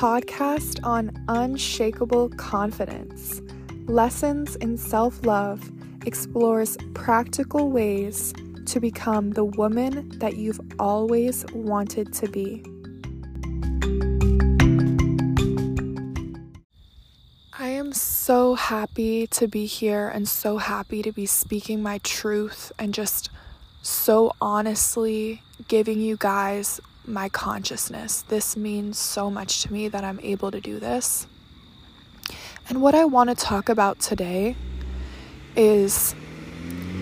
podcast on unshakable confidence. Lessons in self love explores practical ways to become the woman that you've always wanted to be. I am so happy to be here and so happy to be speaking my truth and just so honestly giving you guys my consciousness. This means so much to me that I'm able to do this. And what I want to talk about today is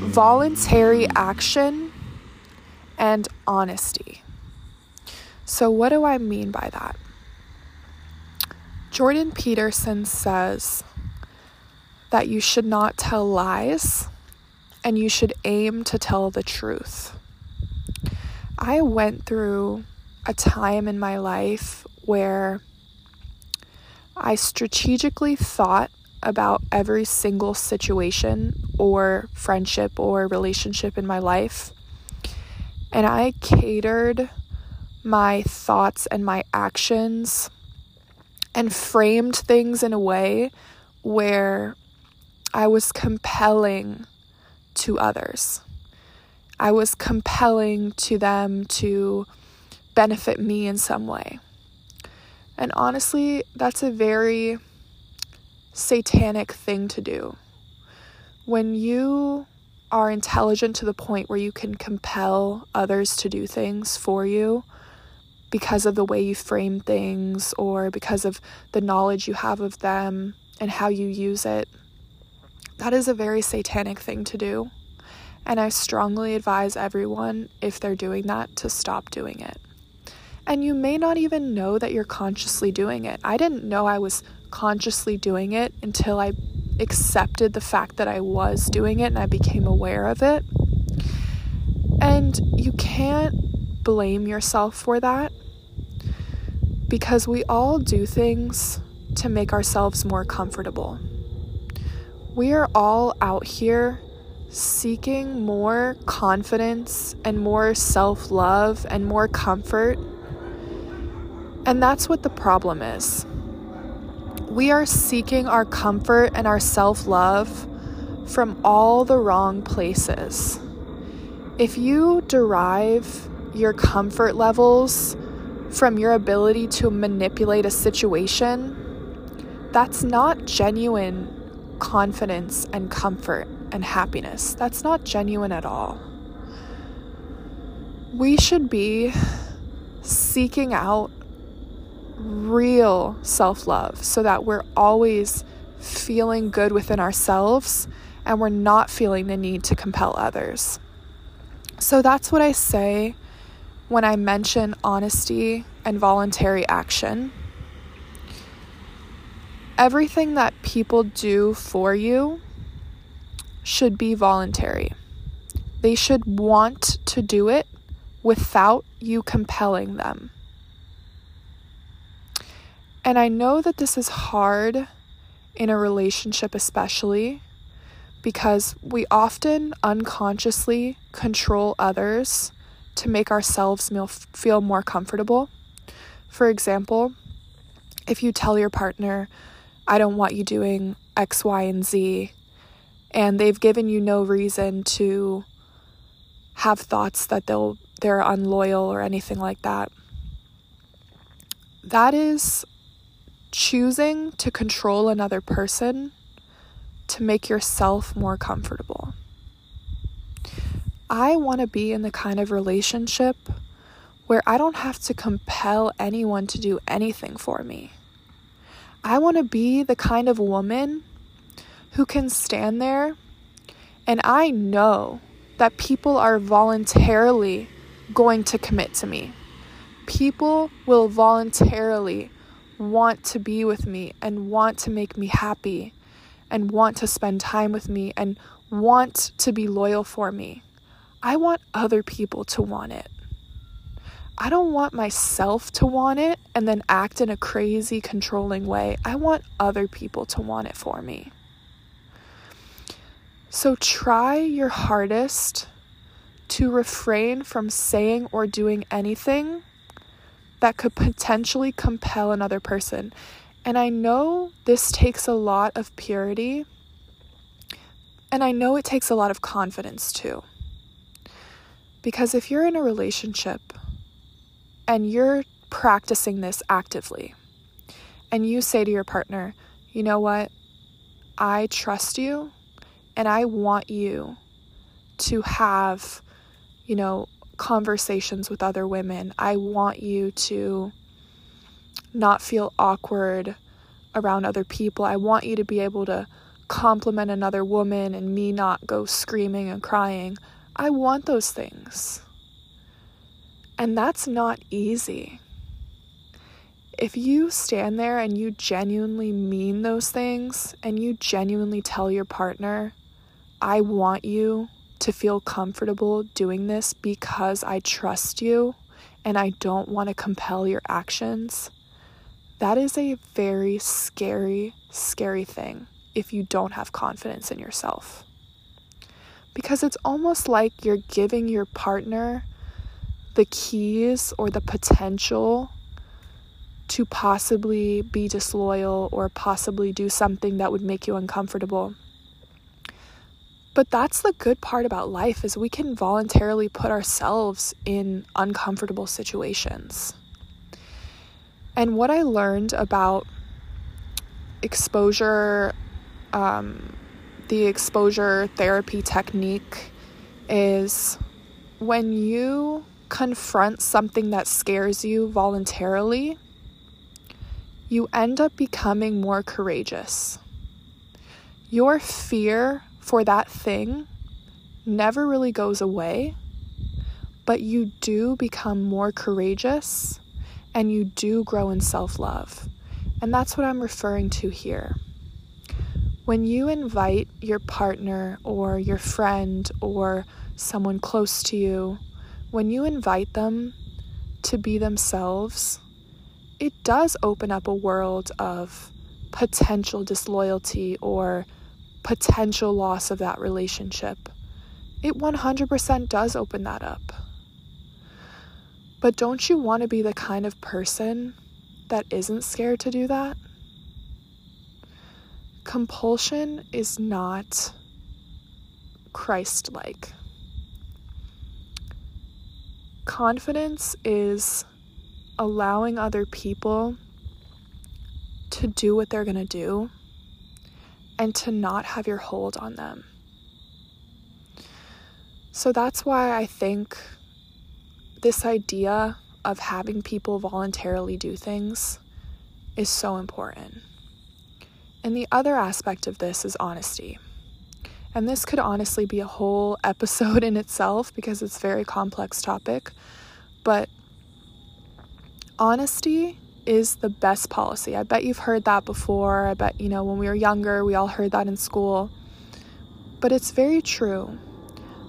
voluntary action and honesty. So, what do I mean by that? Jordan Peterson says that you should not tell lies and you should aim to tell the truth. I went through a time in my life where I strategically thought about every single situation or friendship or relationship in my life. And I catered my thoughts and my actions and framed things in a way where I was compelling to others. I was compelling to them to benefit me in some way. And honestly, that's a very satanic thing to do. When you are intelligent to the point where you can compel others to do things for you because of the way you frame things or because of the knowledge you have of them and how you use it, that is a very satanic thing to do. And I strongly advise everyone, if they're doing that, to stop doing it. And you may not even know that you're consciously doing it. I didn't know I was consciously doing it until I accepted the fact that I was doing it and I became aware of it. And you can't blame yourself for that because we all do things to make ourselves more comfortable. We are all out here seeking more confidence and more self love and more comfort. And that's what the problem is. We are seeking our comfort and our self love from all the wrong places. If you derive your comfort levels from your ability to manipulate a situation, that's not genuine confidence and comfort and happiness. That's not genuine at all. We should be seeking out real self love so that we're always feeling good within ourselves and we're not feeling the need to compel others. So that's what I say when I mention honesty and voluntary action. Everything that people do for you should be voluntary. They should want to do it without you compelling them. And I know that this is hard in a relationship, especially because we often unconsciously control others to make ourselves feel more comfortable. For example, if you tell your partner, I don't want you doing X, Y, and Z, and they've given you no reason to have thoughts that they'll they're unloyal or anything like that. That is choosing to control another person to make yourself more comfortable. I want to be in the kind of relationship where I don't have to compel anyone to do anything for me. I want to be the kind of woman who can stand there and I know that people are voluntarily going to commit to me. People will voluntarily want to be with me and want to make me happy and want to spend time with me and want to be loyal for me. I want other people to want it. I don't want myself to want it and then act in a crazy, controlling way. I want other people to want it for me. So try your hardest to refrain from saying or doing anything that could potentially compel another person. And I know this takes a lot of purity, and I know it takes a lot of confidence too. Because if you're in a relationship and you're practicing this actively, and you say to your partner, you know what, I trust you and I want you to have, you know, conversations with other women. I want you to not feel awkward around other people. I want you to be able to compliment another woman and me not go screaming and crying. I want those things. And that's not easy. If you stand there and you genuinely mean those things and you genuinely tell your partner, I want you to feel comfortable doing this because I trust you and I don't want to compel your actions, that is a very scary, scary thing if you don't have confidence in yourself. Because it's almost like you're giving your partner the keys or the potential to possibly be disloyal or possibly do something that would make you uncomfortable. But that's the good part about life is we can voluntarily put ourselves in uncomfortable situations. And what I learned about exposure, um, the exposure therapy technique is when you confront something that scares you voluntarily, you end up becoming more courageous. Your fear for that thing never really goes away, but you do become more courageous and you do grow in self love. And that's what I'm referring to here. When you invite your partner or your friend or someone close to you, when you invite them to be themselves, it does open up a world of potential disloyalty or potential loss of that relationship. It 100% does open that up. But don't you want to be the kind of person that isn't scared to do that? Compulsion is not Christ like. Confidence is allowing other people to do what they're going to do and to not have your hold on them. So that's why I think this idea of having people voluntarily do things is so important. And the other aspect of this is honesty. And this could honestly be a whole episode in itself because it's a very complex topic. But honesty is the best policy. I bet you've heard that before. I bet, you know, when we were younger, we all heard that in school. But it's very true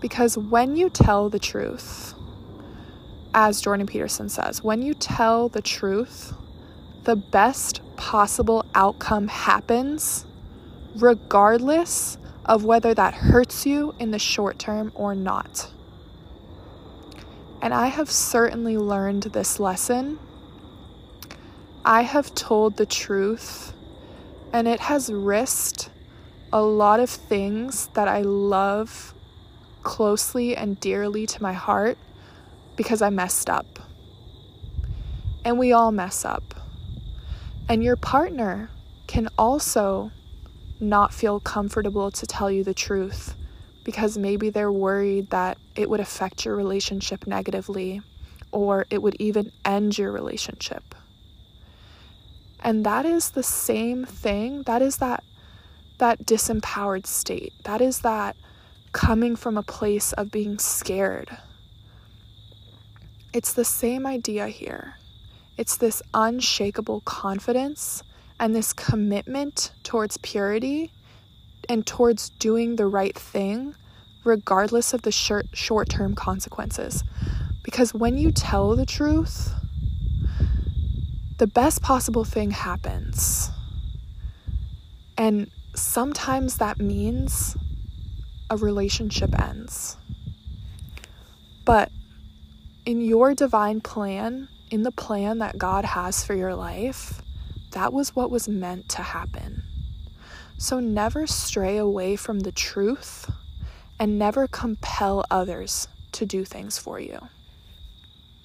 because when you tell the truth, as Jordan Peterson says, when you tell the truth, the best possible outcome happens regardless of whether that hurts you in the short term or not. And I have certainly learned this lesson I have told the truth and it has risked a lot of things that I love closely and dearly to my heart because I messed up. And we all mess up. And your partner can also not feel comfortable to tell you the truth because maybe they're worried that it would affect your relationship negatively or it would even end your relationship. And that is the same thing. That is that that disempowered state. That is that coming from a place of being scared. It's the same idea here. It's this unshakable confidence and this commitment towards purity and towards doing the right thing, regardless of the short term consequences. Because when you tell the truth, the best possible thing happens. And sometimes that means a relationship ends. But in your divine plan, in the plan that God has for your life, that was what was meant to happen. So never stray away from the truth and never compel others to do things for you.